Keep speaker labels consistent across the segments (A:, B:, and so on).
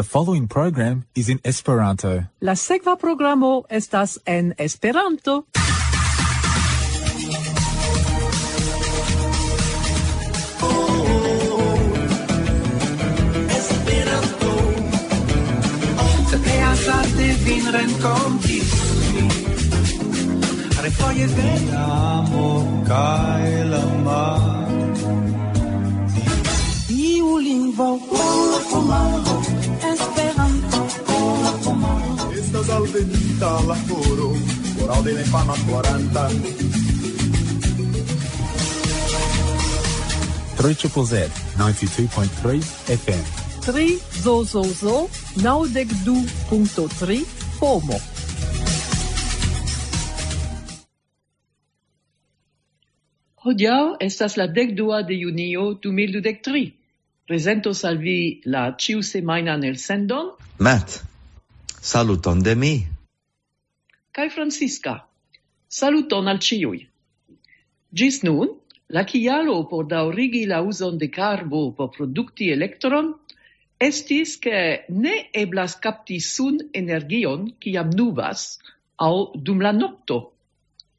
A: The following program is in Esperanto.
B: La sekva programo estas en Esperanto.
C: vin renconti Refoje de amo cae la mar Iu lingvo Esperanto Estas alvenita la coro Coral de nefama 40
A: 3 Triple Z 92.3 FM.
B: Tri zo zo zo naudek du punto tri homo. Hodiaŭ estas la dek dua de junio 2023. Prezentos al vi la ĉiu semajnan elsendon
D: Matt, Saluton de mi.
B: Kai Francisca. Saluton al ciui. Gis nun, la kialo por daurigi la uson de carbo por producti elektron estis che ne eblas capti sun energion kiam nubas au dum la nocto.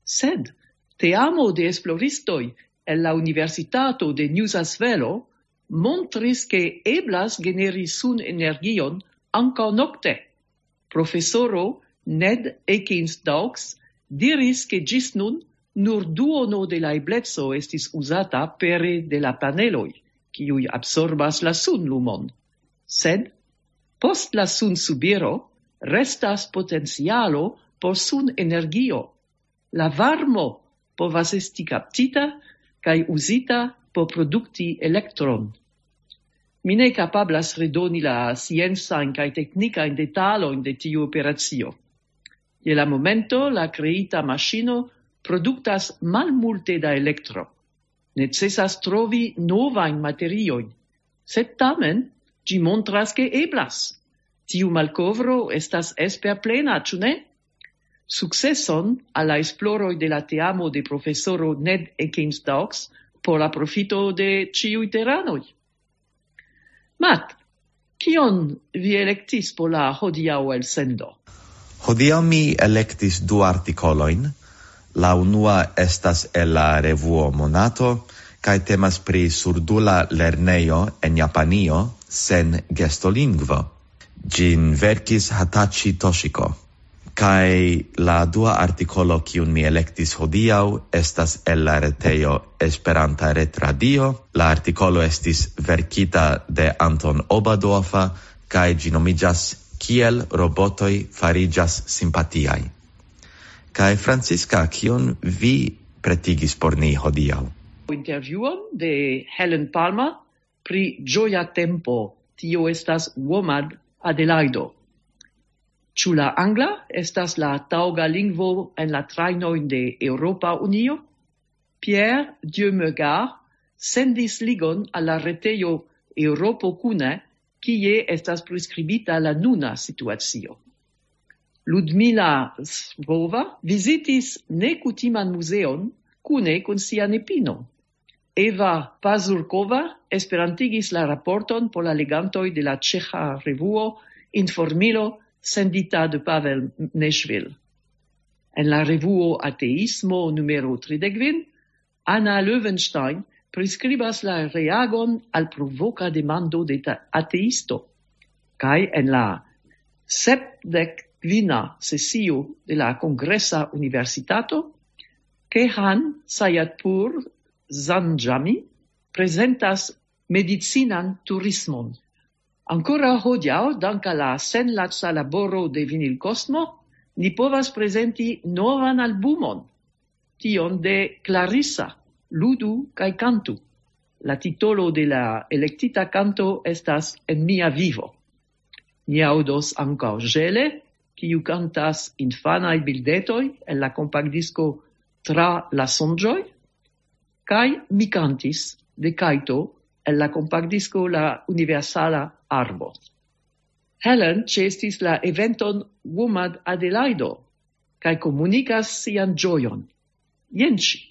B: Sed, te amo de esploristoi el la Universitato de New Asvelo montris che eblas generi sun energion anca nocte. Profesoro Ned Ekins Dawkes diris che gis nun nur duono de la ebleco estis usata pere de la paneloj, kiuj absorbas la sunlumon. Sed, post la sun subiro, restas potencialo por sun energio. La varmo povas esti captita kaj uzita por produkti elektron. Mi ne capablas redoni la scienzain in tecnicain detaloin de tiu operazio. Je la momento, la creita maschino productas mal multe da electro. Necessas trovi novain materioin, sed tamen gi montras che eblas. Tiu malcovro estas esper plena, ciu ne? Successon alla esploroi de la teamo de professoro Ned Ekensdox por la profito de ciui terranoi. Mat, kion vi electis po la hodiau el
D: sendo? Hodiau mi electis du articoloin. La unua estas el la revuo Monato, kaj temas pri surdula lerneio en Japanio sen gestolingvo. Gin verkis Hatachi Toshiko kai la dua articolo kiun mi electis hodiau estas el la retejo Esperanta Retradio. La articolo estis verkita de Anton Obadofa kai ginomijas Kiel robotoi farigas simpatiai. Kai Francisca, kion vi pretigis por ni hodiau?
B: intervjuon de Helen Palma pri gioia tempo. Tio estas Womad Adelaido. Ĉu la angla estas la taŭga lingvo en la trajnoj de Europa Unio? Pierre Dieumegar sendis ligon al la retejo Europo Kune, kie estas prescribita la nuna situacio. Ludmila Svova visitis nekutiman muzeon kune kun sia nepino. Eva Pazurkova esperantigis la raporton por la legantoj de la ĉeĥa revuo Informilo sendita de Pavel Nešvil. En la revuo Ateismo numero 30, Anna Löwenstein prescribas la reagon al provoca demando de ateisto, cae en la sepdec quina sesio de la Congressa Universitato, Kehan Sayatpur Zanjami presentas medicinan turismon. Ancora hodiau, dank sen senlaca laboro de Vinil Cosmo, ni povas presenti novan albumon, tion de Clarissa, Ludu cae Cantu. La titolo de la electita canto estas En mia vivo. Ni audos ancao Gele, kiu cantas infanae bildetoi en la compactdisco Tra la sonjoi, cae Mi cantis de Caito en la compactdisco La Universala arbo. Helen cestis la eventon Womad Adelaido, cae comunicas sian gioion. Jenci.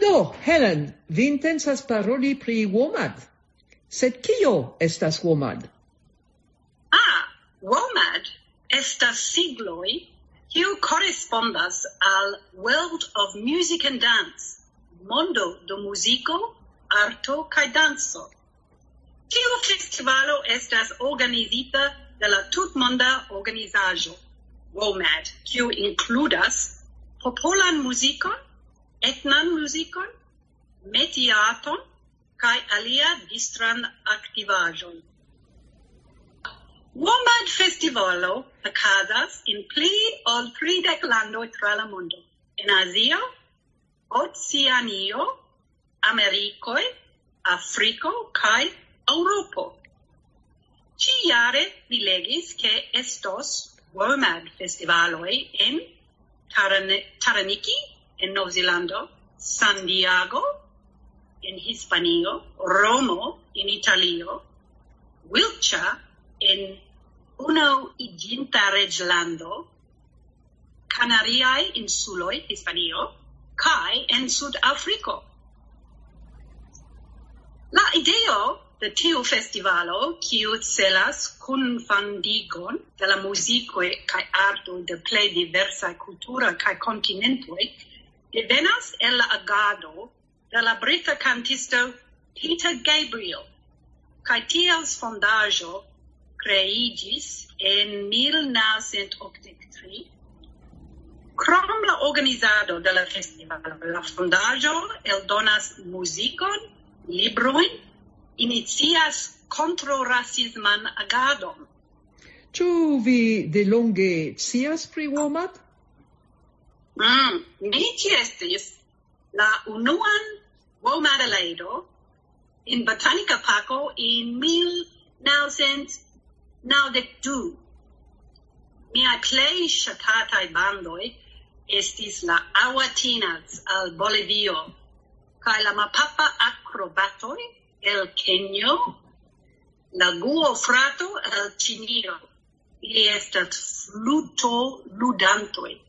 B: Do, Helen, vi intensas paroli pri Womad. Sed kio estas Womad?
E: Ah, Womad estas sigloi kiu correspondas al World of Music and Dance, Mondo do Musico, Arto kai Danzo. Tiu festivalo estas organizita de la tutmonda organizajo WOMAD, kiu inkludas popolan muzikon, etnan muzikon, metiaton kaj alia distran aktivajon. WOMAD Festivalo okazas in pli ol tridek landoj tra la mondo. En Azio, Oceanio, Amerikoj, Afriko kaj Eŭropo. Ĉi-jare mi legis ke estos WOMAD festivaloj en Taraniki en Novzelando, San Diego en Hispanio, Romo in Italio, Wiltshire en Uno iginta reglando, Canariae insuloi Hispanio, kai en Sud Africo. La ideo de tiu festivalo, kiu celas kun fandigon de la muzikoj kaj arto de plej diversaj kultura kaj kontinentoj, devenas el la agado de la brita cantisto Peter Gabriel, kaj ties fondaĵo creigis en 1983. Krom la organizado de la festivalo, la fondaĵo eldonas muzikon, librojn inicias controrasisman agadon.
B: Ĉu vi de longe cias pri Womat?
E: Mm, mi ciestis la unuan Womat Aleido in Botanica Paco in 1992. Miai plei shatatai bandoi estis la Awatinas al Bolivio, kai la Mapapa Acrobatoi, el Kenio, la guo frato el Cinio. Ili estas fluto ludantoi.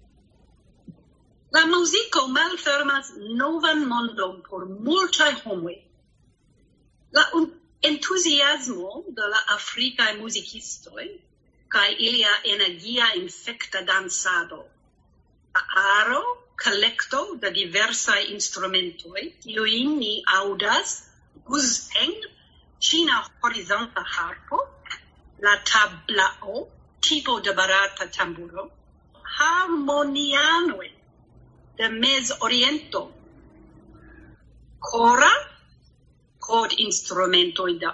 E: La musico malfermas novan mondon por multae homoi. La entusiasmo de la africae musicistoi cae ilia energia infecta dansado. La aro, collecto de diversae instrumentoi, iuin ni audas Guzheng, China horizonta harpo, la tablao, tipo de barata tamburo, harmonianoi de Mez Oriento, cora, cod in de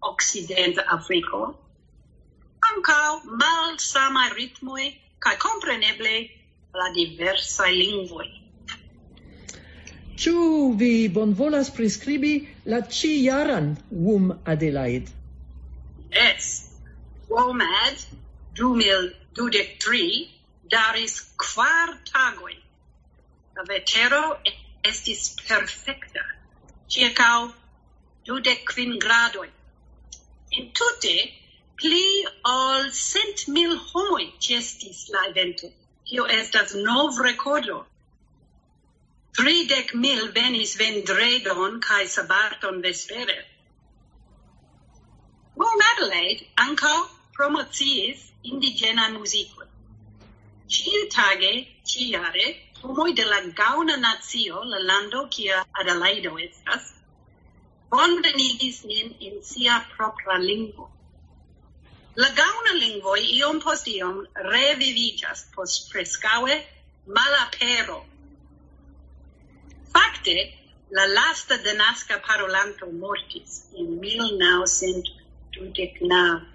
E: Occidente Africo, ancao mal sama ritmoi, cae compreneble la diversa lingvoi.
B: Ĉu vi bonvolas priskribi la ĉijaran WUM Adelaide?
E: Es. WOMAD 2023 daris kvar tagoj. La vetero estis perfekta, ĉirkaŭ dudek kvin gradoj. Entute, pli ol cent mil homoj ĉestis la evento. Tio estas nov rekordo tridec mil venis vendredon cae sabaton vespere. Bon Adelaide anca promocies indigena musicon. Ciu tage, ciare, homoi de la gauna nazio, la lando cia Adelaido estas, bonvenigis nin in sia propra lingvo. La gauna lingvoi iom post iom revivigas post prescaue malapero Fakte, la lasta denaska parolanto mortis in 1929.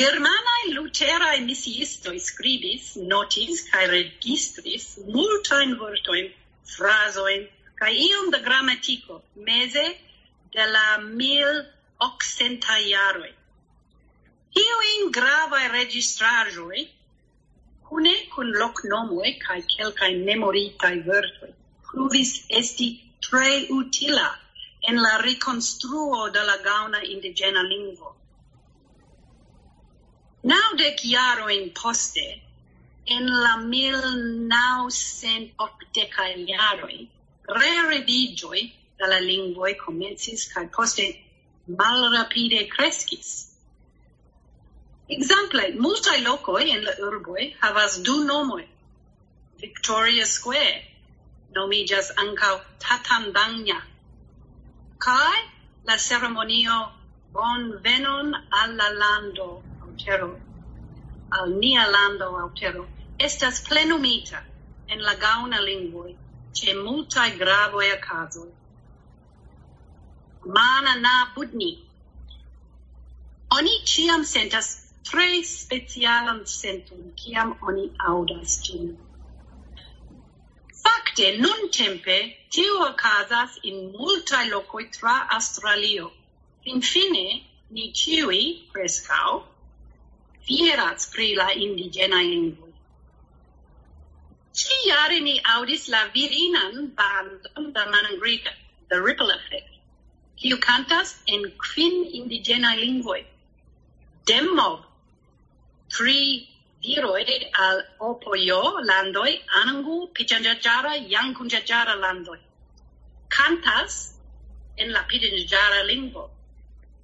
E: Germanai luterae misiistoi scribis, notis, cae registris multoin vortoin, frasoin, cae iom de grammatico, mese de la mil occenta iaroi. Hioin gravae registrajoi, cune cun loc nomue cae celcae memoritae vertoi, pruvis esti tre utila en la reconstruo de la gauna indigena lingvo. Naudec jaroin poste, en la mil naucent octecae iaroi, re-revigioi de la lingvoi comensis cae poste mal rapide crescis. Exemple, multae locoi en la urboi havas du nomoi, Victoria Square nomigas ancau tatandanya. Kaj la ceremonio bonvenon al alla lando autero, al nia lando autero, estas plenumita en la gauna lingvoj ce multae gravaj acasoi. Mana na budni. Oni ciam sentas tre specialan sentum, kiam oni audas ĝin. Fakte, nun tempe, tio ocasas in multae locoi tra Australio. Infine, ni ciui, prescau, fierats pri la indigena lingua. Ci jare ni audis la virinan bandon da Manangrika, The Ripple Effect, kiu cantas en quin indigena lingvoi. Demmob, tri diroi al opoio landoi anangu pijanjajara yankunjajara landoi. Cantas en la pijanjajara lingvo.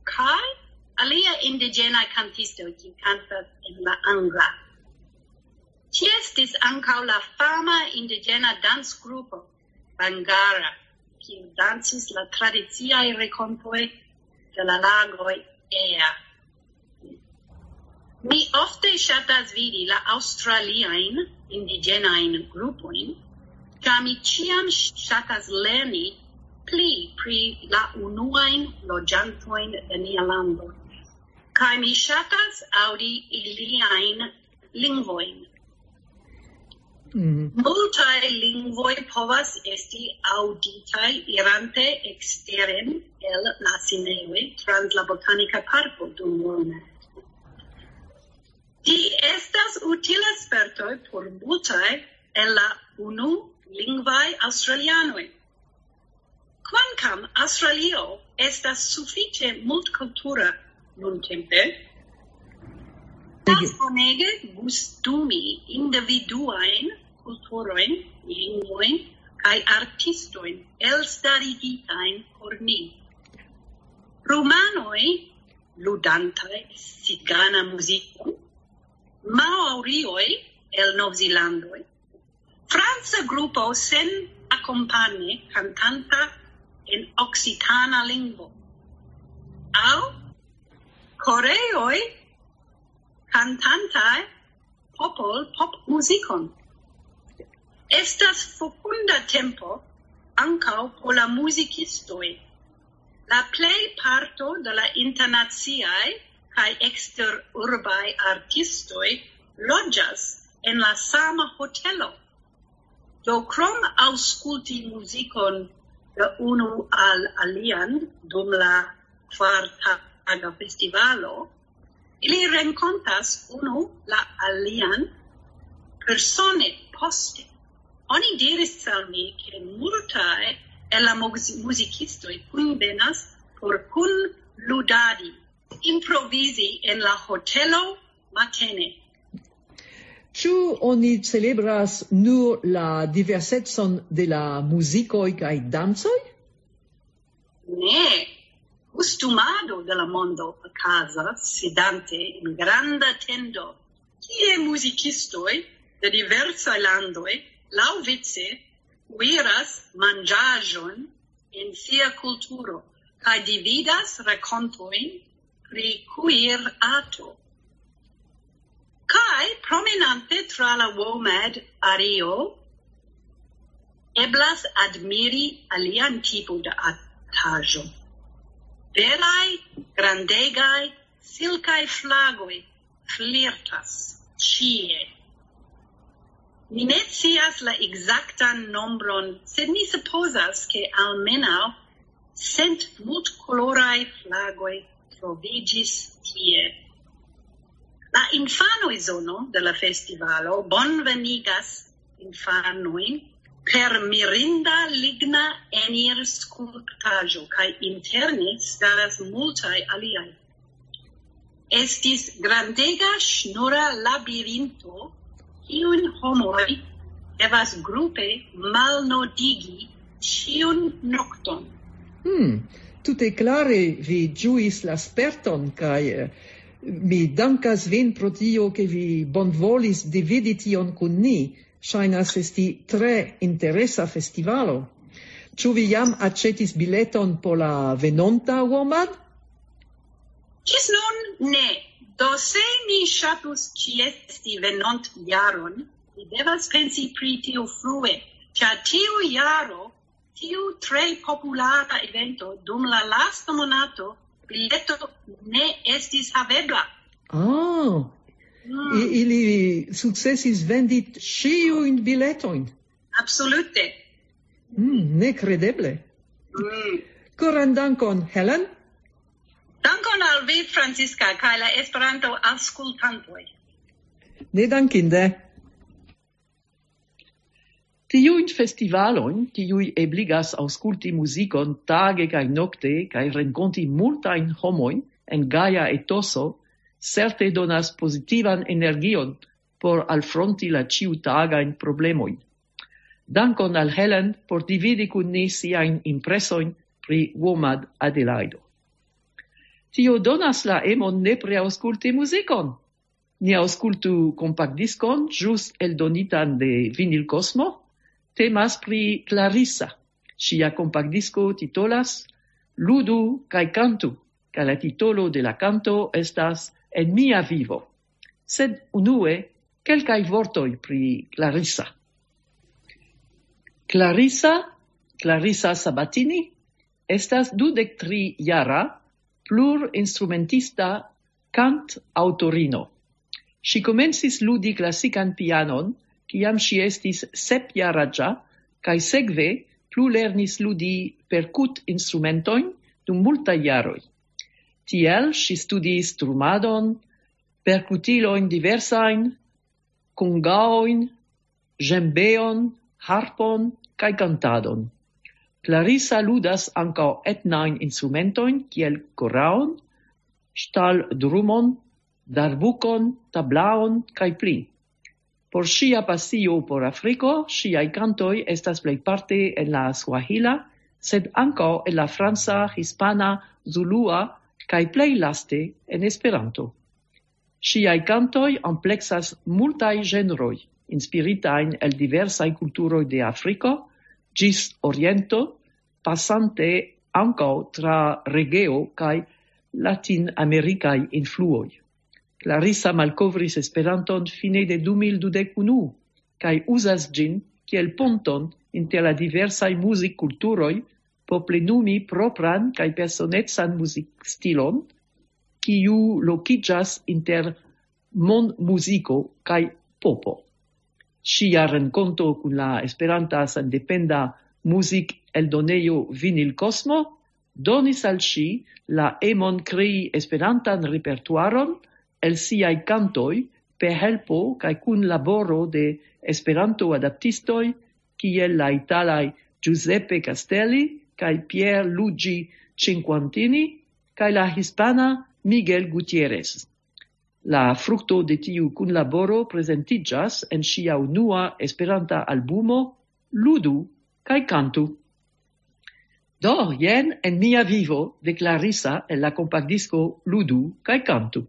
E: Kai alia indigena cantisto ki cantas en la angla. Ci estis ancau la fama indigena dansgrupo Bangara, qui dansis la tradiziae recontoi de la lagoi Ea. Mi ofte ŝatas vidi la australiajn indigenajn grupojn, kaj mi ĉiam ŝatas lerni pli pri la unuajn loĝantojn de nia lando. Kaj mi ŝatas aŭdi iliajn lingvojn. Mm -hmm. Multaj lingvoj povas esti aŭditaj irante eksteren el la sinejoj trans la botanika parko dum lunaj. Di estas utila spertoj por multaj en la unu lingvai australianoj. Quancam Australio estas suffice multcultura nun tempe, estas bonege gustumi individuain culturoin, lingvoin, kaj artistoin elstarigitain por ni. Romanoj ludantai, sigana musicum, maorioi el novzilandoi. Franza gruppo sen accompagne cantanta in occitana lingvo. Au coreoi cantantae popol pop musicon. Estas fecunda tempo ancau por la musicistoi. La plei parto de la internaziae kai exter urbai artistoi lodjas en la sama hotelo. Do krom ausculti musicon de unu al alian dum la quarta aga festivalo, ili rencontas unu la alian persone poste. Oni diris al mi che multae e la musicistoi cun venas por cun ludadi improvisi en la hotelo matene.
B: Ciu oni celebras nur la diversetson de la musicoi cae danzoi?
E: Ne, costumado de la mondo a casa, sidante in granda tendo, kie musicistoi de diversa landoi, lauvice, uiras mangiagion in sia culturo, cae dividas racontoin pri cuir ato. Cai promenante tra la WOMAD ario, eblas admiri alian tipo da atajo. Belai, grandegai, silcai flagoi flirtas cie. Mi ne cias la exactan nombron, sed mi supposas che almenau cent multcolorai flagoi trovigis tie. La infano zono de la festivalo bonvenigas infanoin per mirinda ligna enir sculptajo kai interne staras multai aliai. Estis grandega schnura labirinto iun homoi devas grupe malnodigi ciun nocton.
B: Hmm tutte clare vi giuis la sperton kai mi dankas vin pro tio che vi bonvolis dividi tion kun ni shainas esti tre interesa festivalo Ĉu vi jam aĉetis bileton por la venonta woman?
E: Ĝis nun ne. Do se mi ŝatus ĉiesti venont jaron, mi devas pensi pri tio frue, ĉar tiu jaro tiu tre populara evento dum la lasta monato bileto ne estis havebla.
B: Oh, mm. I, ili vendit ciu in biletoin?
E: Absolute.
B: Mm, ne credeble. Mm. Coran dankon, Helen.
E: Dankon al vi, Francisca, kai la Esperanto aŭskultantoj.
B: Ne dankinde. Tiujn festivalojn, kiuj ebligas ausculti musicon tage kai nokte kai renconti multain homoin en gaia etoso, certe donas positivan energion por alfronti la ciutaga in problemoi. Dankon al Helen por dividi kun ni siajn impresojn pri Womad Adelaido. Tio donas la emon nepre aŭskulti muzikon. Ni aŭskultu jus ĵus eldonitan de Vinil Cosmo, temas pri Clarissa. Sia compact disco titolas Ludu kai cantu, ca la titolo de la canto estas En mia vivo. Sed unue quelcae vortoi pri Clarissa. Clarissa, Clarissa Sabatini, estas dudec tri jara plur instrumentista cant autorino. Si comensis ludi classican pianon ciam si estis sepjaraĝa cae segve plu lernis ludi percut instrumentoin dum multa jaroi. Tiel si studis trumadon, percutiloin diversain, kungaoin, gembeon, harpon kai cantadon. Clarissa ludas anca etnain instrumentoin kiel coraon, stal drumon, darbucon, tablaon kai pli. Por sia pasio por Afriko, ŝiaj kantoj estas plejparte en la swahila, sed ankaŭ en la franca, hispana, zulua kaj plej laste en Esperanto. Ŝiaj kantoj ampleksas multaj ĝenroj, inspiritajn el diversaj kulturoj de Afriko ĝis Oriento, pasante ankaŭ tra regeo kaj latinamerikaj influoj. Clarissa malkovris Esperanton fine de 2021 kaj uzas gin kiel ponton inter la diversaj muzikkulturoj po plenumi propran kaj personecan muzikstilon, kiu lokiĝas inter mondmuziko kaj popo. Ŝia renkonto kun la Esperanta sendependa muzik eldonejo Vinil Cosmo donis al ŝi la emon krei Esperantan repertuaron – el siai cantoi per helpo kaj kun laboro de esperanto adaptistoi kiel la italaj Giuseppe Castelli kaj Pier Luigi Cinquantini kaj la hispana Miguel Gutierrez. La fructo de tiu kunlaboro presentigas en sia unua Esperanta albumo Ludu kaj Cantu. Do, jen en mia vivo, de Clarissa en la compact disco Ludu kaj Cantu.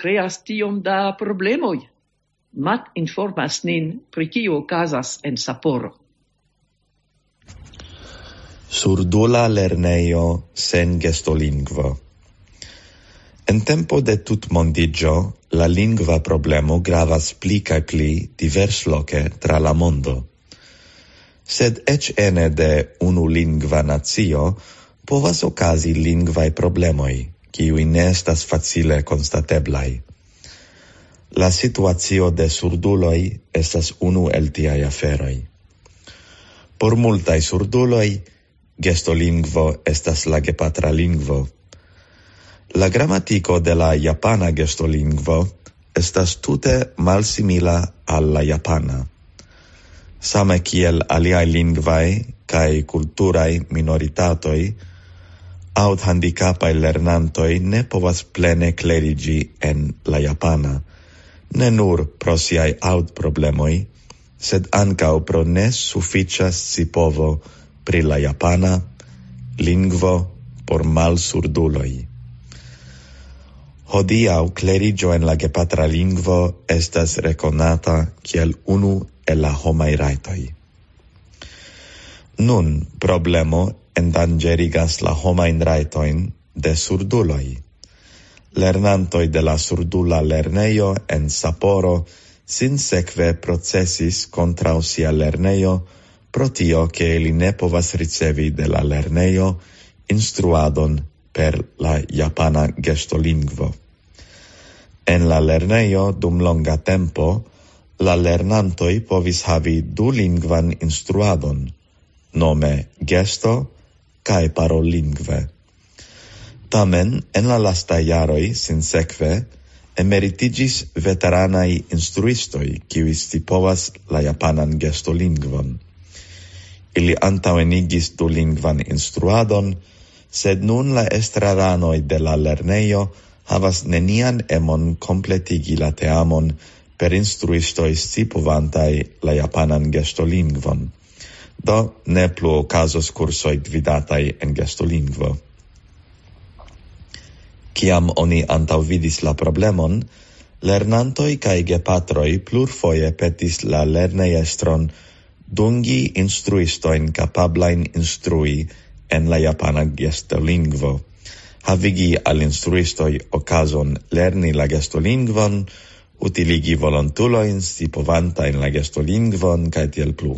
B: creas tiom da problemoi. Mat informas nin pri kio okazas en Sapporo.
D: Surdula lerneio sen gestolingvo. En tempo de tut mondigio, la lingva problemo gravas pli cae pli diversloke tra la mondo. Sed ec ene de unu lingva nazio povas okazi lingvae problemoi kiui ne estas facile constateblai. La situatio de surduloi estas unu el tiai aferoi. Por multai surduloi, gestolingvo estas la gepatra lingvo. La grammatico de la japana gestolingvo estas tute malsimila al la japana. Same kiel aliai lingvae cae culturae minoritatoi, aut handicapae lernantoi ne povas plene clerigi en la japana, ne nur pro siai aut problemoi, sed ancau pro ne si povo pri la japana lingvo por mal surduloi. Hodiau clerigio en la gepatra lingvo estas reconata kiel unu el la homai raitoi. Nun problemo endangerigas la homain raitoin de surduloi. Lernantoi de la surdula lerneio en Saporo sinsekve processis contra sia lernejo pro tio che ili ne povas ricevi de la lerneio instruadon per la japana gestolingvo. En la lerneio dum longa tempo la lernantoi povis havi du lingvan instruadon – nome gesto cae parolingve. Tamen, en la lasta iaroi, sinsekve, emeritigis veteranai instruistoi, kiwi stipovas la japanan gestolingvon. Ili antauenigis du lingvan instruadon, sed nun la estraranoi de la lerneio havas nenian emon completigi la teamon per instruistoi stipovantai la japanan gestolingvon. Do ne plu casos cursoi gvidatai en gestolingvo. Ciam oni antaŭvidis la problemon, lernantoj kaj gepatroi plurfoje petis la lernejestron dungi instruistoin capablain instrui en la japana gestolingvo, havigi al instruistoj ocason lerni la gestolingvon, utiligi volontuloin stipovanta en la gestolingvon kaj tiel plu.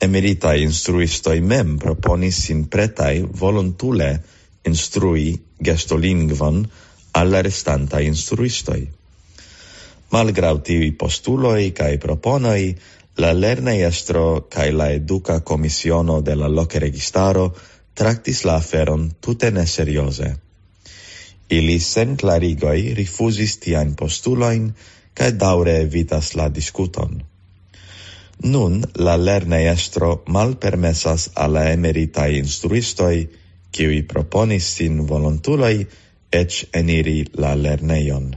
D: Emeritaj instruistoi mem proponis sin pretai volontule instrui gestolingvon alla la instruistoi. Malgrau tivi postuloi cae proponoi, proponoj, la lernejestro cae la educa commissiono de la loce registaro tractis la aferon tute neseriose. Ili sen clarigoi rifusis tiaen postuloin cae daure evitas la discuton. Nun la lernejestro malpermesas al alla emeritaj instruistoj, kiuj proponis sin volontuloj, ec eniri la lerneion.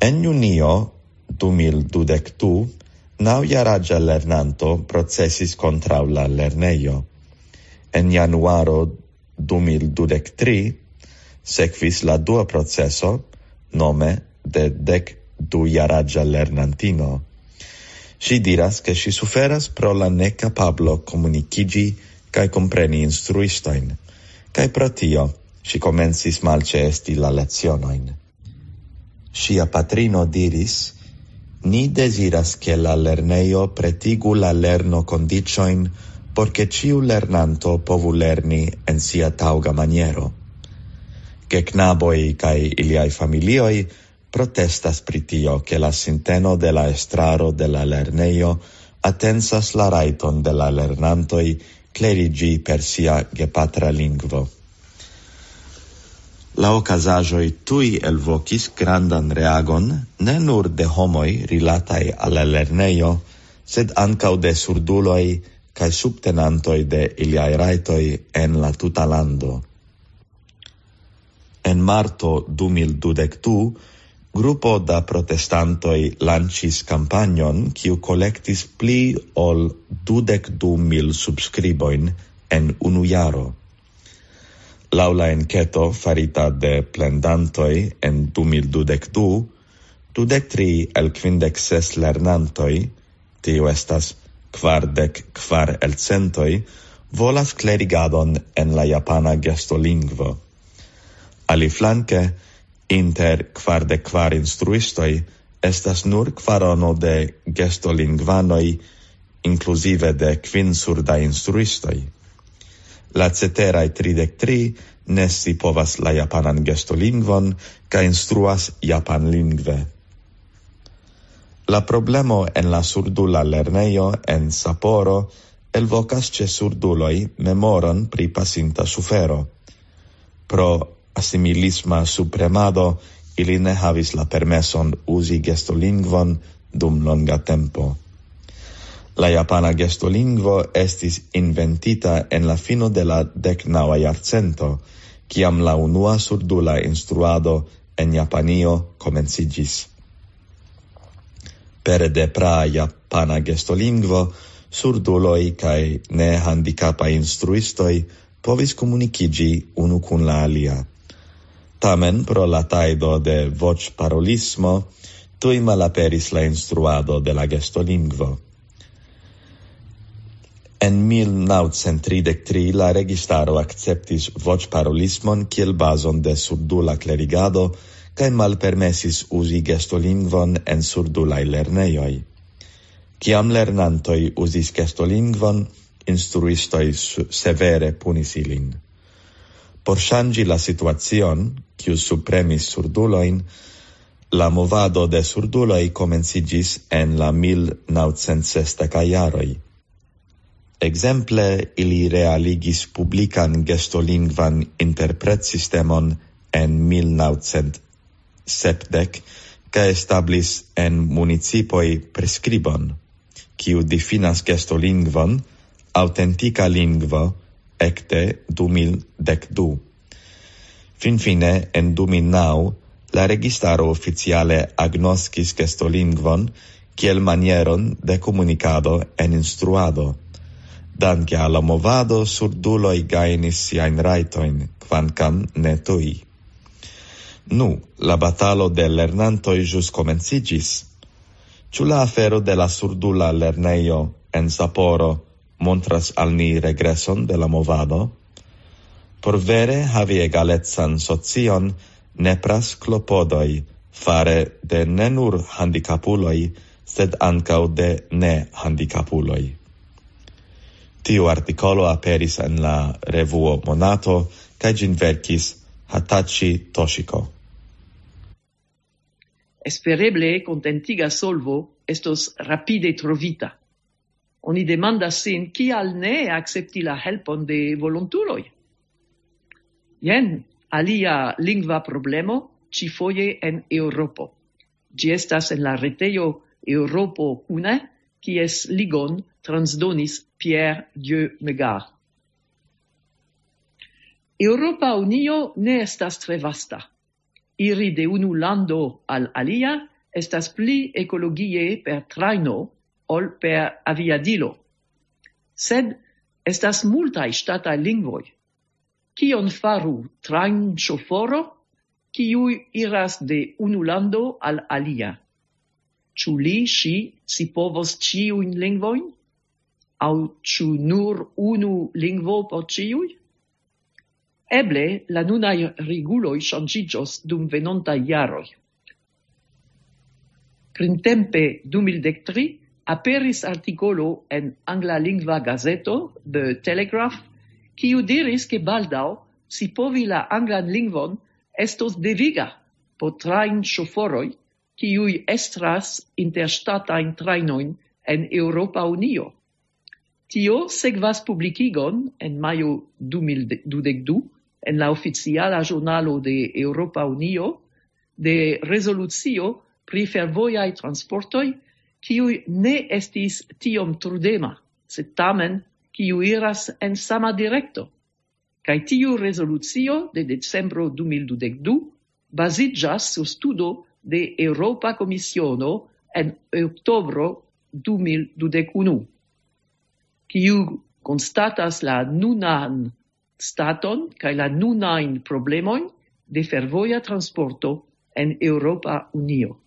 D: En junio 2012, naujaraĝa lernanto procesis kontraŭ la lerneio. En januaro 2023 sekvis la dua proceso, nome de dec du jaraĝa lernantino. Si diras, che si suferas pro la nekapablo comunicigi cae compreni instruistoin, cae pro tio ŝi malce esti la lezionoin. Sia patrino diris, ni desiras che la lerneio pretigu la lerno condicioin porque ciu lernanto povu lerni en sia tauga maniero. Che knaboi cae iliai familioi protestas pritio che la sinteno de la estraro de la lerneio atensas la raiton de la lernantoi clerigi per sia gepatra lingvo. La ocasajoi tui elvocis grandan reagon, ne nur de homoi rilatai alla lerneio, sed ancau de surduloi cae subtenantoi de iliai raitoi en la tuta lando. En marto 2022, Gruppo da protestantoi lancis campagnon quiu collectis pli ol dudec du mil subscriboin en unu jaro. Laula enceto farita de plendantoi en 2022, dudec tri el quindec ses lernantoi, tiu estas quardec quar el centoi, volas clerigadon en la japana gestolingvo. Aliflanque, flanque, Inter kvardek kvar instruistoi estas nur kvarono de gestolingvanoi, inclusive de quin surda instruistoi. La ceterae tridec tri ne si povas la japanan gestolingvon ca instruas japanlingve. La problemo en la surdula lerneio en Sapporo elvocas ce surduloi memoron pri pasinta sufero. Pro assimilisma supremado, ili ne havis la permeson usi gestolingvon dum longa tempo. La japana gestolingvo estis inventita en la fino de la decnaua jarcento, kiam la unua surdula instruado en Japanio comencigis. Pere de praa japana gestolingvo, surduloi cae ne handicapa instruistoi povis comunicigi unu cun la alia. Tamen pro la taido de voc parolismo tui malaperis la instruado de la gestolingvo. En 1933 la registaro acceptis voc parolismon kiel bazon de surdula clerigado cae malpermesis usi gestolingvon en surdulai lerneioi. Kiam lernantoi usis gestolingvon, instruistoi severe punis ilin. Por changi la situacion, kiu supremis surduloin, la movado de surduloi comencigis en la 1960 jaroj. Exemple, ili realigis publican gestolingvan interpretsistemon en 1970 ca establis en municipoi prescribon, quiu definas gestolingvon, autentica lingvo, ecte 2012. Finfine, en 2009, la registaro oficiale agnoscis gestolingvon kiel manieron de comunicado en instruado. Danke alla movado surduloi gainis siain raitoin, quancam ne tui. Nu, la batalo de lernantoi jus comencigis. Ciu la afero de la surdula lerneio en Sapporo montras al ni regreson de la movado, por vere havi egalezzan socion nepras clopodoi fare de ne nur handicapuloi, sed ancau de ne handicapuloi. Tiu articolo aperis en la revuo Monato, cae gin vercis Hatachi Toshiko.
B: Espereble contentiga solvo estos rapide trovita oni demanda sin kial ne accepti la helpon de volontuloi. Jen alia lingva problemo ci foie en Europo. Gi estas en la retejo Europo Une, kies ligon transdonis Pierre Dieu Megard. Europa Unio ne estas tre vasta. Iri de unu lando al alia estas pli ekologie per traino ol per aviadilo. Sed estas multae statae lingvoj. Kion faru train choforo, kiu iras de unu lando al alia? Ciu li si, si povos ciuin lingvoin? Au ciu nur unu lingvo po ciui? Eble la nunai riguloi ŝanĝiĝos dum venontaj iaroi. Printempe 2013 aperis articolo en angla lingva gazeto de Telegraph kiu diris ke baldaŭ si povi la anglan lingvon estos deviga po train shoforoj kiuj estras interŝtatajn trajnojn en Europa Unio. Tio sekvas publikigon en majo 2022 en la oficiala ĵurnalo de Europa Unio de rezolucio pri fervojaj transportoj kiui ne estis tiom trudema, sed tamen kiu iras en sama directo. Kai tiu resolucio de decembro 2022 bazigas sur studo de Europa Komisiono en oktobro 2021, kiu constatas la nunan staton kai la nunain problemoin de fervoia transporto en Europa Unio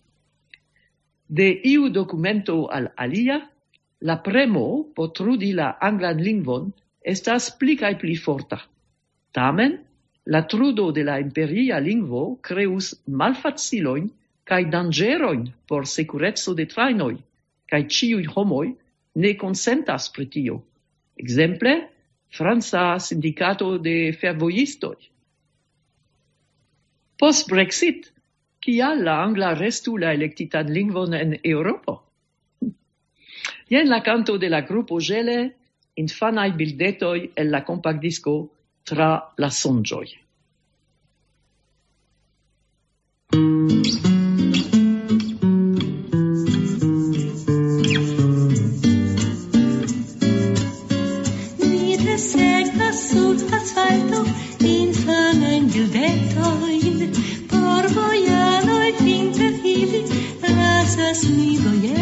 B: de iu documento al alia, la premo por trudi la anglan lingvon estas pli kaj pli forta. Tamen, la trudo de la imperia lingvo creus malfaciloin cae dangeroin por securezzo de trainoi, cae ciui homoi ne consentas pritio. Exemple, Franza Sindicato de fervoistoi. Post Brexit, kia la angla restu la electitan lingvon en Europo. Jen la canto de la gruppo Gele, infanai bildetoi el la compact disco tra la songioi.
F: Thank
B: you. 你一个人。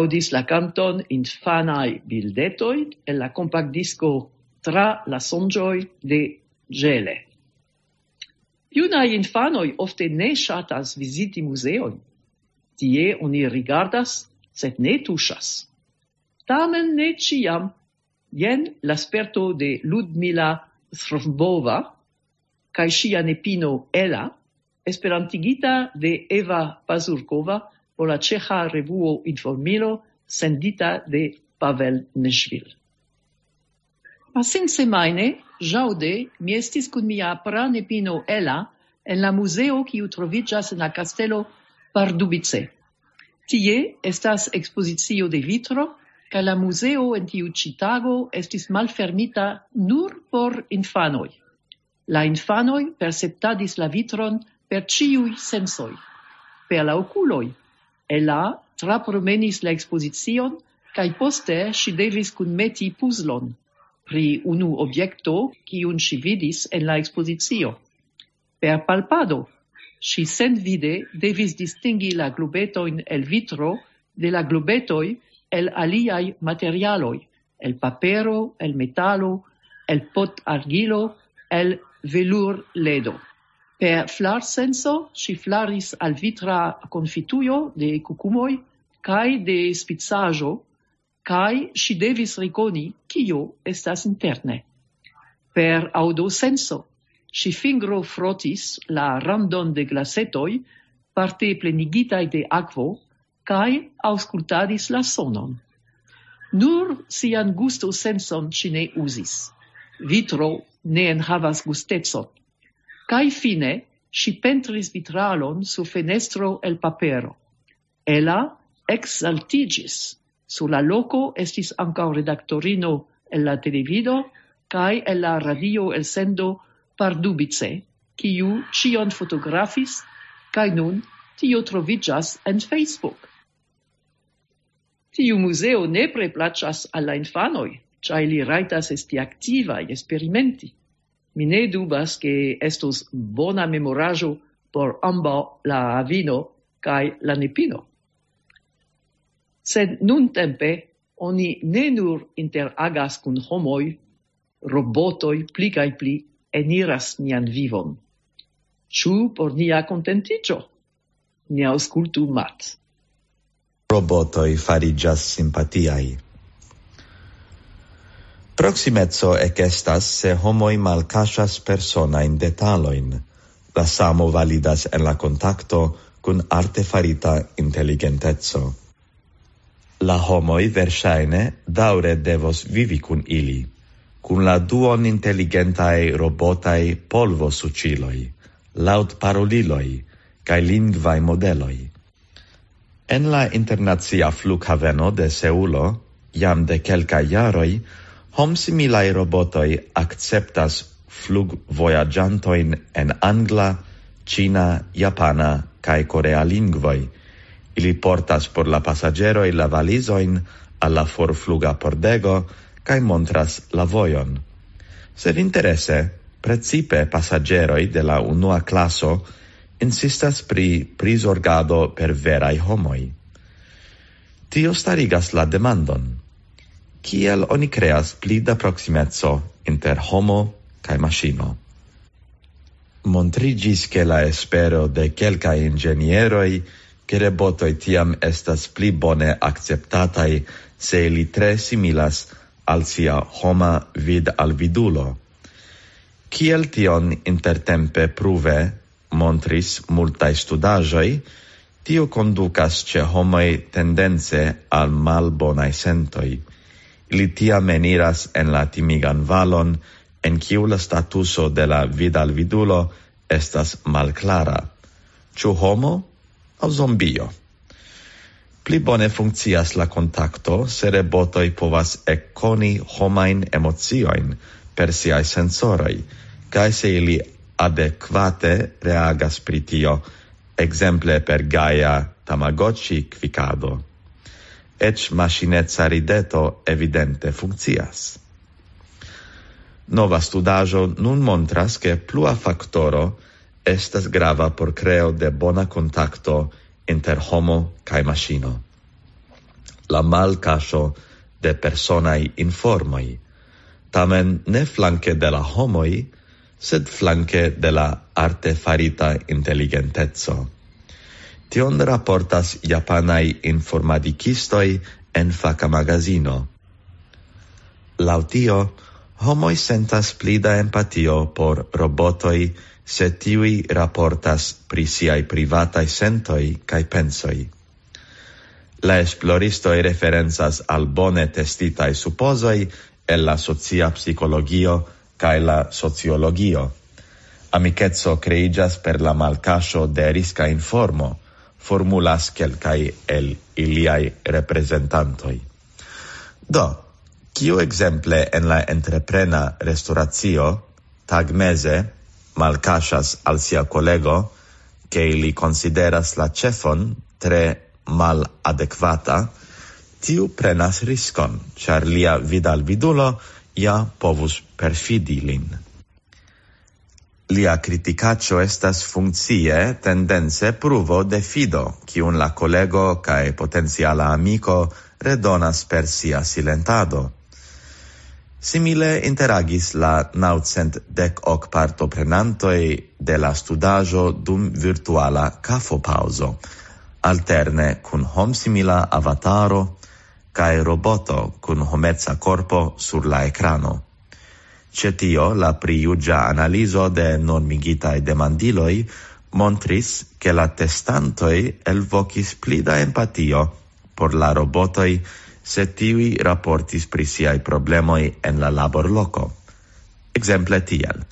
B: audis la canton in fanai bildetoi e la compact disco Tra la sonĝoj de gele. Iunai infanoi ofte ne shatas visiti museoi. Tie oni rigardas, sed ne tushas. Tamen ne ciam, Jen l'asperto de Ludmila Srvbova cae sia nepino Ela, esperantigita de Eva Pazurkova, por la ceja revuo Informilo sendita de Pavel Neshvil. Pasin semaine, jaude, mi estis cun mia pranepino Ela en la museo qui troviĝas en la castello Pardubice. Tie estas expositio de vitro ca la museo en tiu citago estis malfermita nur por infanoi. La infanoi perceptadis la vitron per ciui sensoi, per la oculoi, Ella trapromenis la ekspozicion cae poste si devis kunmeti puzlon pri unu objecto kiun si vidis en la ekspozicio. Per palpado, si sen vide devis distingi la globetoin el vitro de la globetoi el aliai materialoi, el papero, el metalo, el pot argilo, el velur ledo. Per flar senso, si flaris al vitra confituio de cucumoi cae de spizzajo, cae si devis riconi cio estas interne. Per audo senso, si fingro frotis la randon de glasetoi, parte plenigitai de aquo, cae auscultadis la sonon. Nur sian gusto senson si ne usis. Vitro ne en havas gustezon, cae fine, si pentris vitralon su fenestro el papero. Ela exaltigis. Su la loco estis ancao redactorino el la televido cae el la radio el sendo Pardubice, quiu cion fotografis, cae nun tio trovigas en Facebook. Tiu museo nepre placas alla infanoi, cae li raitas esti e esperimenti. Mi ne dubas che estos bona memorajo por amba la avino cae la nepino. Sed nun tempe oni ne nur interagas cun homoi, robotoi pli cae pli eniras nian vivon. Ciu por nia contenticio? Ne auscultu mat.
D: Robotoi farigas simpatiai. Proximezzo ec estas se homoi malcasas personain detaloin. La samo validas en la contacto cun artefarita intelligentezzo. La homoi versaine daure devos vivi cun ili, cun la duon intelligentae robotae polvo suciloi, laut paroliloi, cae lingvae modeloi. En la internazia flughaveno de Seulo, jam de quelca jaroi, hom similai robotoi acceptas flug voyagiantoin en angla, Cina, japana kai korea lingvoi. Ili portas por la pasaĝeroj la valizojn alla forfluga pordego kai montras la vojon. Sed interesse, precipe passageroi de la unua classo insistas pri prizorgado per verai homoi. Tio starigas la demandon kiel oni creas pli da proximezzo inter homo cae machino. Montrigis che la espero de quelca ingenieroi che rebotoi tiam estas pli bone acceptatai se li tre similas al sia homa vid al vidulo. Kiel tion intertempe pruve montris multae studajoi, tio conducas ce homoi tendenze al mal bonae sentoi. Ili tia meniras en la timigan valon, en kiu la statuso de la vidalvidulo estas malclara. Ĉu homo aŭ zombio? Pli bone funkcias la kontakto se rebotoi povas ecconi homajn emociojn per siaj sensoroj, cae se ili adekvate reagas pri tio, ekzemple per gaia tamagotchi quicado ec machineca rideto evidente funccias. Nova studajo nun montras che plua factoro estas grava por creo de bona contacto inter homo cae machino. La malcaso de personai informoi, tamen ne flanque de la homoi, sed flanque de la arte farita intelligentezzo. Tion raportas japanai informadikistoi en faca magazino. Lautio, homoi sentas plida empatio por robotoi se tiui raportas pri siai privatai sentoi cae pensoi. La esploristoi referenzas al bone testitai supposoi el la socia psicologio cae la sociologio. Amicetso creigas per la malcascio de risca informo, formulas quelcae el iliai representantoi. Do, kiu exemple en la entreprena restauratio tagmeze malcasas al sia collego che li consideras la cefon tre mal adequata, tiu prenas riscon, char lia vidal vidulo ja povus perfidi lin. Lia kritikaccio estas funkcie tendenze pruvo de fido, kiun la collego cae potenciala amiko redonas per sia silentado. Simile interagis la naucent dec hoc partoprenantoj de la studajo dum virtuala kafopauzo, alterne kun homsimila avataro cae roboto kun homeca corpo sur la ecrano. Cetio la priugia analiso de normigitae demandiloi montris che la testantoi elvocis plida empatio por la robotoi se tivi rapportis pri siai problemoi en la labor loco. Exemple tiel.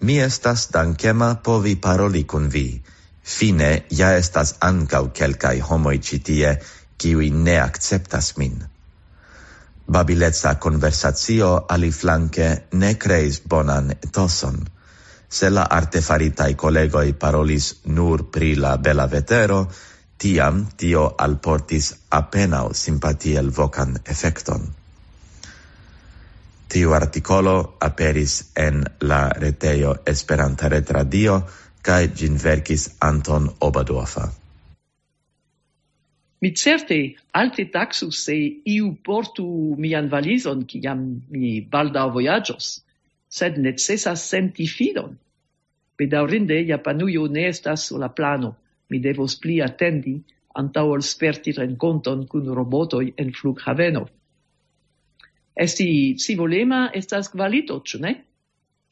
D: Mi estas dankema povi paroli kun vi. Fine, ja estas ancau quelcai homoi citie, kiwi ne acceptas min. Babilezza conversatio aliflanque ne creis bonan etoson. Se la artefaritai collegoi parolis nur pri la bela vetero, tiam tio alportis apenao simpatiel vocan effecton. Tiu articolo aperis en la reteio Esperanta Retradio, cae gin verkis Anton Obaduafa.
B: Mi certe alte taxus se iu portu mian valison ciam mi balda voyagios, sed necessas senti fidon. Bedaurinde, Japanuio ne estas sur la plano, mi devos pli attendi antau ol sperti renconton cun robotoi en flughaveno. Esti civolema estas qualito, ĉu ne?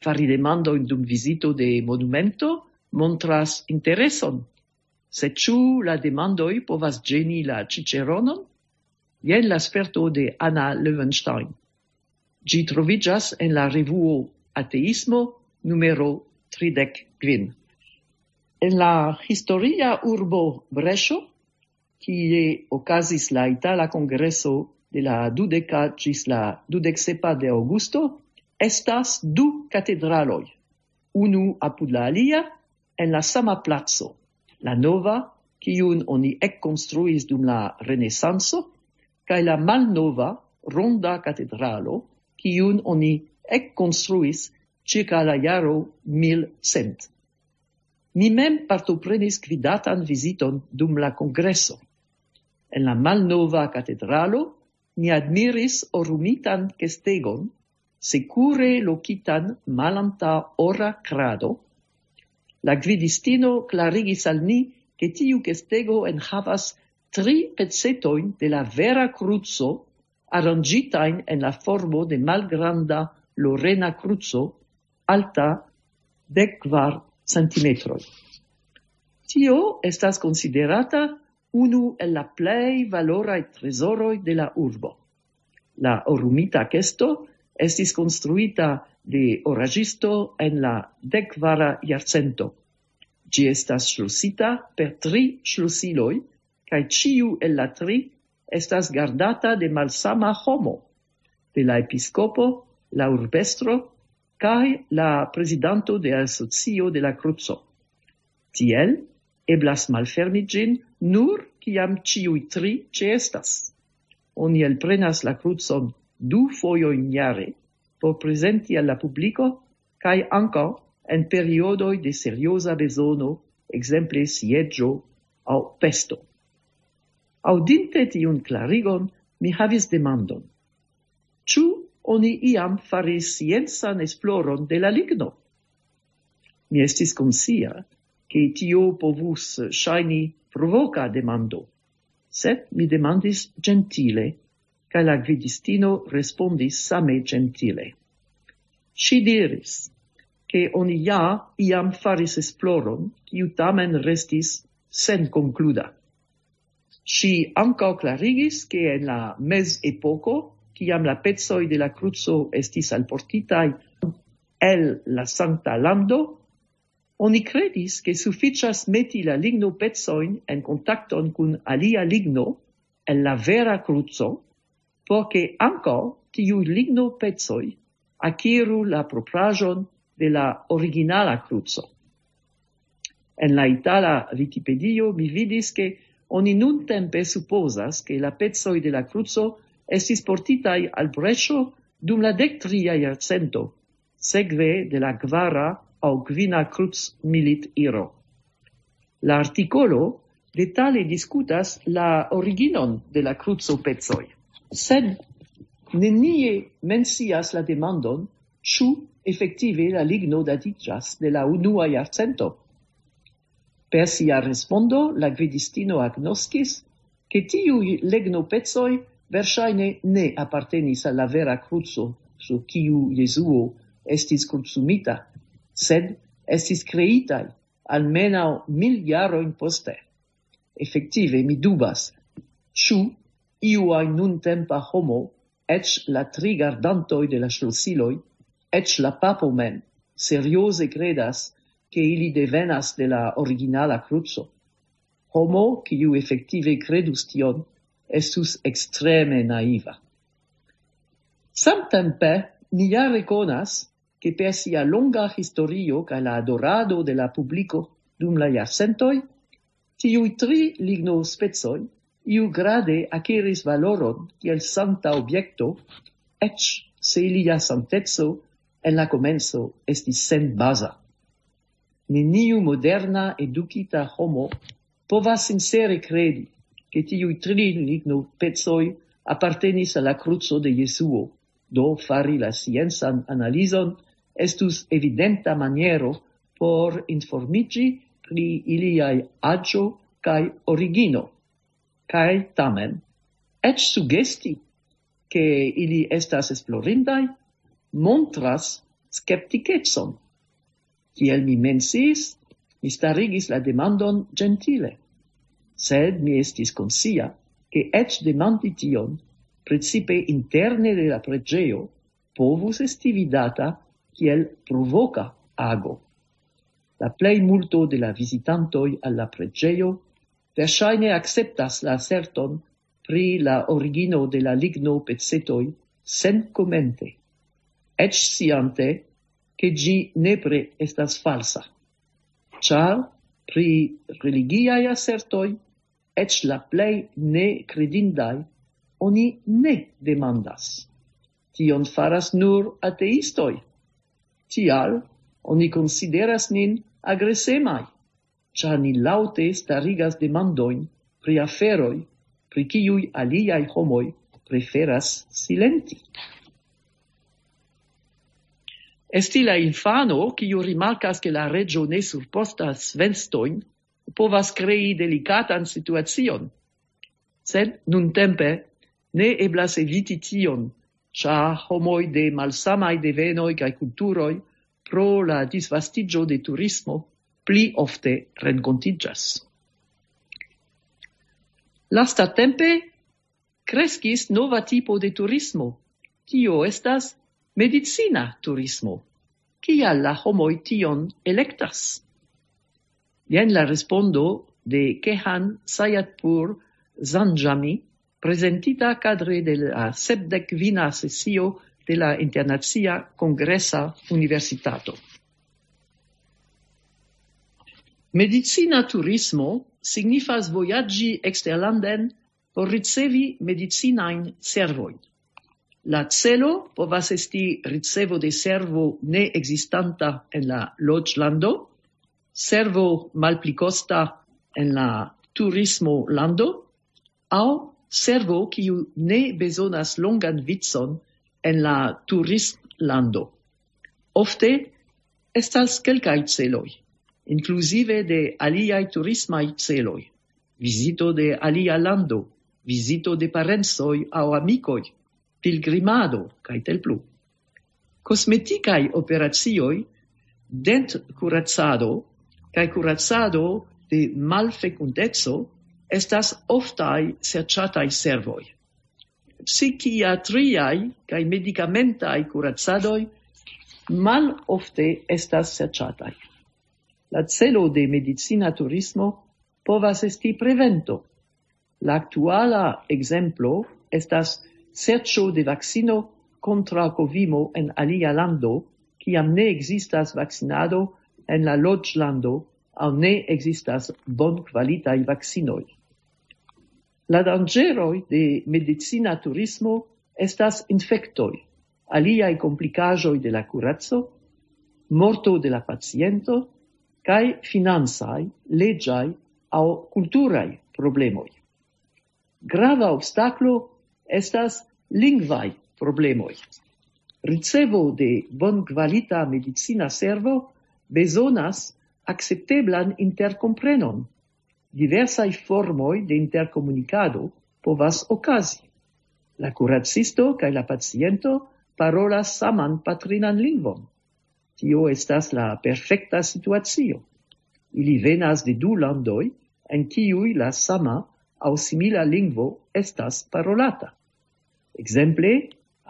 B: Fari demandojn dum visito de monumento montras intereson Se ciu la demandoi povas geni la ciceronon? Jen la sperto de Anna Löwenstein. Gi trovigas en la revuo Ateismo numero 30 kvin. En la historia urbo Brescio, kie ocasis la Itala Kongreso de la dudeca ĝis la dudecsepa de Augusto, estas du catedraloi, unu apud la alia en la sama placo la nova, kiun oni ekkonstruis dum la Renesanco, kaj la malnova, ronda catedralo kiun oni ekkonstruis circa la jaro 1100. Mi mem partoprenis quidatan visiton dum la congresso. En la malnova catedralo mi admiris orumitan kestegon secure locitan malanta ora crado, La gvidistino clarigis al ni, che tiu kestego enhavas tri pezzetoin de la vera cruzo, arrangitain en la formo de malgranda lorena cruzo, alta decvar centimetroi. Tio estas considerata unu el la plei valorai tresoroi de la urbo. La orumita kesto estis construita de oragisto en la decvara iarcento. Gi estas schlussita per tri slusiloi, cae ciu el la tri estas gardata de malsama homo, de la episcopo, la urbestro, cae la presidanto de asocio de la cruzo. Tiel, eblas malfermigin nur ciam ciui tri ce estas. Oni elprenas la cruzon du foioin iare, por presenti alla publico cae ankaŭ en periodoi de seriosa besono, exemple sieggio au pesto. Audinte tiun clarigon, mi havis demandon. Ciu oni iam faris sciencan esploron de la ligno? Mi estis consia che tio povus shaini provoca demando, sed mi demandis gentile ca la gvidistino respondis same gentile. Si diris, che oni ja iam faris esploron, kiu tamen restis sen concluda. Si ancao clarigis che en la mes epoco, ciam la pezoi de la cruzo estis alportitai el la Santa Lando, oni credis che sufficias meti la ligno pezzoin en contacton cun alia ligno el la vera cruzo, por che anco tiu ligno pezoi aciru la proprajon de la originala cruzo. En la itala Wikipedio mi vidis che oni nun tempe supposas che la pezoi de la cruzo estis portitai al brescio dum la dectria iarcento, segve de la gvara au gvina cruz milit iro. La articolo detale discutas la originon de la cruzo pezoi sed nenie mencias la demandon ĉu efektive la ligno datiĝas de la unua jarcento. Per sia respondo, la gvidistino agnoskis, ke tiuj legnopecoj verŝajne ne apartenis al la vera kruco sur kiu Jesuo estis consumita, sed estis creitai almenau mil jarojn poste. Effective, mi dubas, ciu iu ai nun tempa homo, ec la tri gardantoi de la ŝlosiloj, ec la papo men, seriose credas che ili devenas de la originala cruzo. Homo, quiu effective credus tion, estus extreme naiva. Samtempe, ni ja reconas che per sia longa historio ca la adorado de la publico dum la iarcentoi, tiui tri ligno spezoi iu grade akiris valoron kiel santa objekto, ec se ilia santezzo en la comenzo estis sen baza. Neniu moderna educita homo povas sincere credi che tiu tri ligno pezoi appartenis alla cruzo de Jesuo, do fari la scienzan analizon estus evidenta maniero por informici pri iliai agio cae origino, cae tamen, ec sugesti che ili estas esplorindai, montras skepticetson. Kiel mi mensis, mi starigis la demandon gentile, sed mi estis consia che ec demandi tion, principe interne de la pregeo, povus esti vidata kiel provoca ago. La plei multo de la visitantoi alla pregeo versaine acceptas la certon pri la origino de la ligno pecetoj sen commente, ec sciante che gi nepre estas falsa. Char, pri religiae assertoi, ec la plei ne credindai, oni ne demandas. Tion faras nur ateistoi. Tial, oni consideras nin agresemai char ni laute starigas demandoin pri aferoi, pri ciui aliaj homoi preferas silenti. Esti la infano, kiu rimarkas che la regio ne surpostas venstoin, povas crei delicatan situacion. Sed, nun tempe, ne eblas eviti tion, cia homoi de malsamai devenoi cae culturoi pro la disvastigio de turismo pli ofte rencontigas. Lasta tempe crescis nova tipo de turismo, tio estas medicina turismo. Kia la homoi tion electas? Jen la respondo de Kehan Sayatpur Zanjami, presentita cadre de la sepdec vina sesio de la Internazia Congresa Universitato. Medicina turismo signifas vojaĝi exterlanden por ricevi medicinain servoin. La celo povas esti ricevo de servo ne existanta en la loĝlando, servo malplicosta en la turismo lando au servo kiu ne bezonas longan vicon en la turistlando. Ofte estas kelkaj celoj inclusive de aliai turismai celoi, visito de alia lando, visito de parensoi au amicoi, pilgrimado, cae tel plu. Cosmeticae operatioi, dent curazzado, cae curazzado de malfecundezzo, estas oftai serciatai servoi. Psichiatriai cae medicamentai curazzadoi mal ofte estas serciatai. La celo de medicina turismo povas esti prevento. La actuala exemplo estas sercio de vaccino contra covimo en alia lando, ciam ne existas vaccinado en la lando au ne existas bon qualitai vaccinoi. La dangeroi de medicina turismo estas infectoi, aliai complicajoi de la curazzo, morto de la paciento, cae finansai, legiai au culturai problemoi. Grava obstaclo estas lingvai problemoi. Ricevo de bon qualita medicina servo besonas accepteblan intercomprenon. Diversai formoi de intercomunicado povas ocasi. La curatsisto cae la paciento parolas saman patrinan lingvon. Tio estas la perfecta situazio. Ili venas de du landoi, en kiuj la sama au simila lingvo estas parolata. Exemple,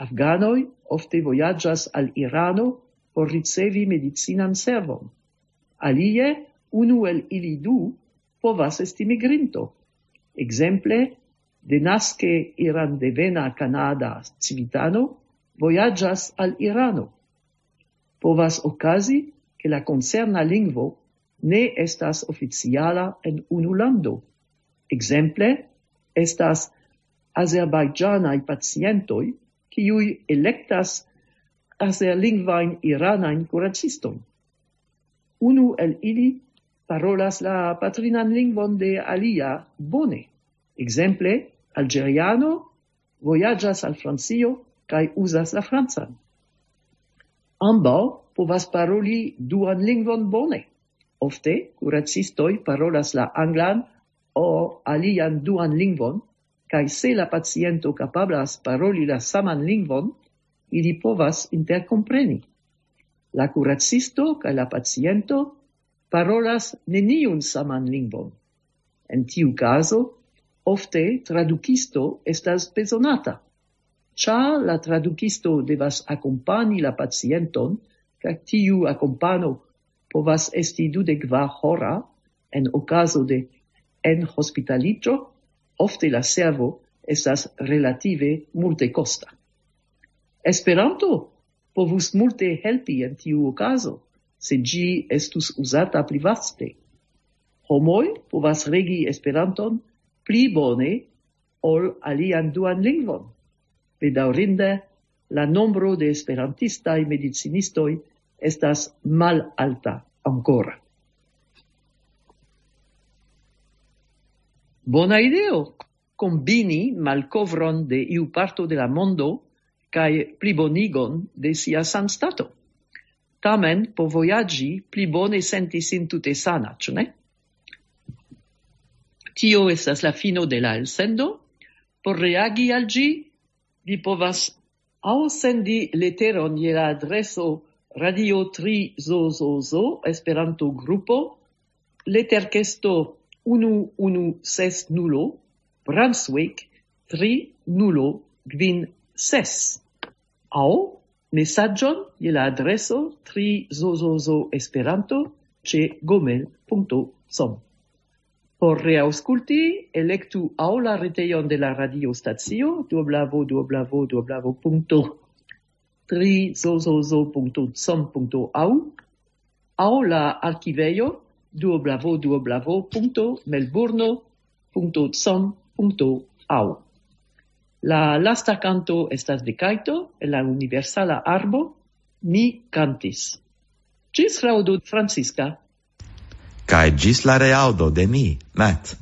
B: afganoi ofte voyagas al Irano por ricevi medicinan servon. Alie, unu el ili du povas esti migrinto. Exemple, de nasce Iran devena Canada civitano voyagas al Irano povas okazi che la concerna lingvo ne estas oficiala en unu lando. Exemple, estas azerbaidžanaj pacientoj kiuj elektas azerlingvain iranain kuracistojn. Unu el ili parolas la patrinan lingvon de alia bone. Exemple, algeriano vojaĝas al Francio kaj uzas la francan ambau povas paroli duan lingvon bone. Ofte curacistoi parolas la anglan o alian duan lingvon, kai se la paciento capablas paroli la saman lingvon, ili povas interkompreni. La curacisto kaj la paciento parolas neniun saman lingvon. En tiu caso, ofte traducisto estas besonata. Cia la traducisto devas accompani la pacienton, ca tiu accompano povas esti dudekvar hora en ocaso de en hospitaliĝo, ofte la servo estas relative multe costa. Esperanto povus multe helpi en tiu ocaso, se gi estus usata pli vaste. Povas regi Esperanton pli bone ol alian duan lingvon. Bedaurinde, la nombro de esperantistaj medicinistoi estas mal alta ancora. Bona ideo combini malcovron de iu parto de la mondo cae plibonigon de sia sanstato. Tamen, po voyagi, pli bone senti sin tute sana, ĉu ne? Tio estas la fino de la elsendo. Por reagi al ĝi, vi povas au sendi leteron je la adreso Radio 3 Zozozo, Esperanto Grupo, Leterkesto 1160, Brunswick 3026. Au messagion je la adreso 3 Zozozo Esperanto, ce gomel.com. Por reausculti, electu au la reteion de la radiostacio www.3zozozo.com.au aŭ la archiveio www.melburno.com.au. La lasta canto estas de Kaito en la Universala Arbo, mi cantis. Ĝis raudo Francisca
D: cae gis la reaudo de mi, Matt.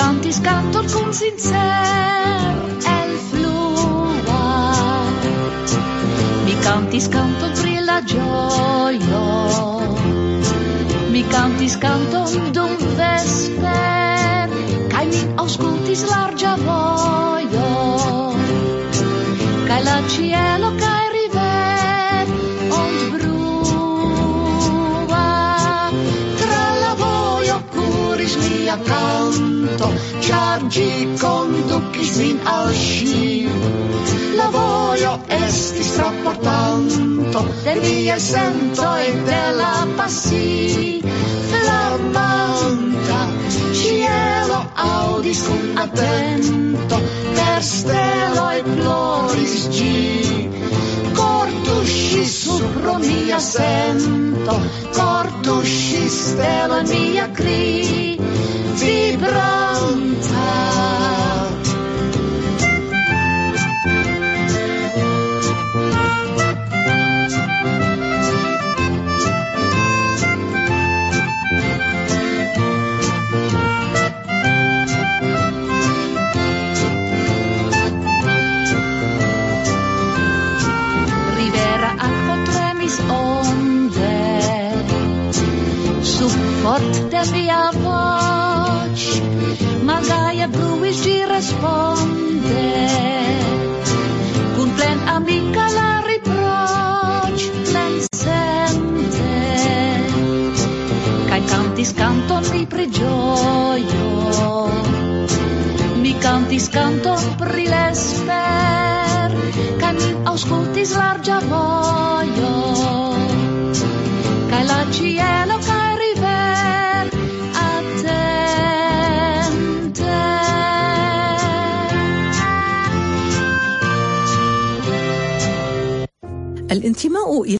G: cantis cantor con sincer el flua mi cantis canton pri la gioio mi cantis canton dum vesper kaj min auscultis largia voĉo ŝi kondukis min al ŝi la vojo estis transportanto de mia sento e de la pasi flamanta cielo audis cum atento per steloj ploris gi. Cortusci supro mia sento, cortusci stella mia cri, si pronta. Onde, su fort de via voi. playa bluish y responde. plen amica la riproch plen sente. Kaj kantis canton mi preĝojo. Mi cantis canton pri l'esper, kaj mi aŭskultis larĝa vojo. Kaj la ĉielo
H: الانتماء إلى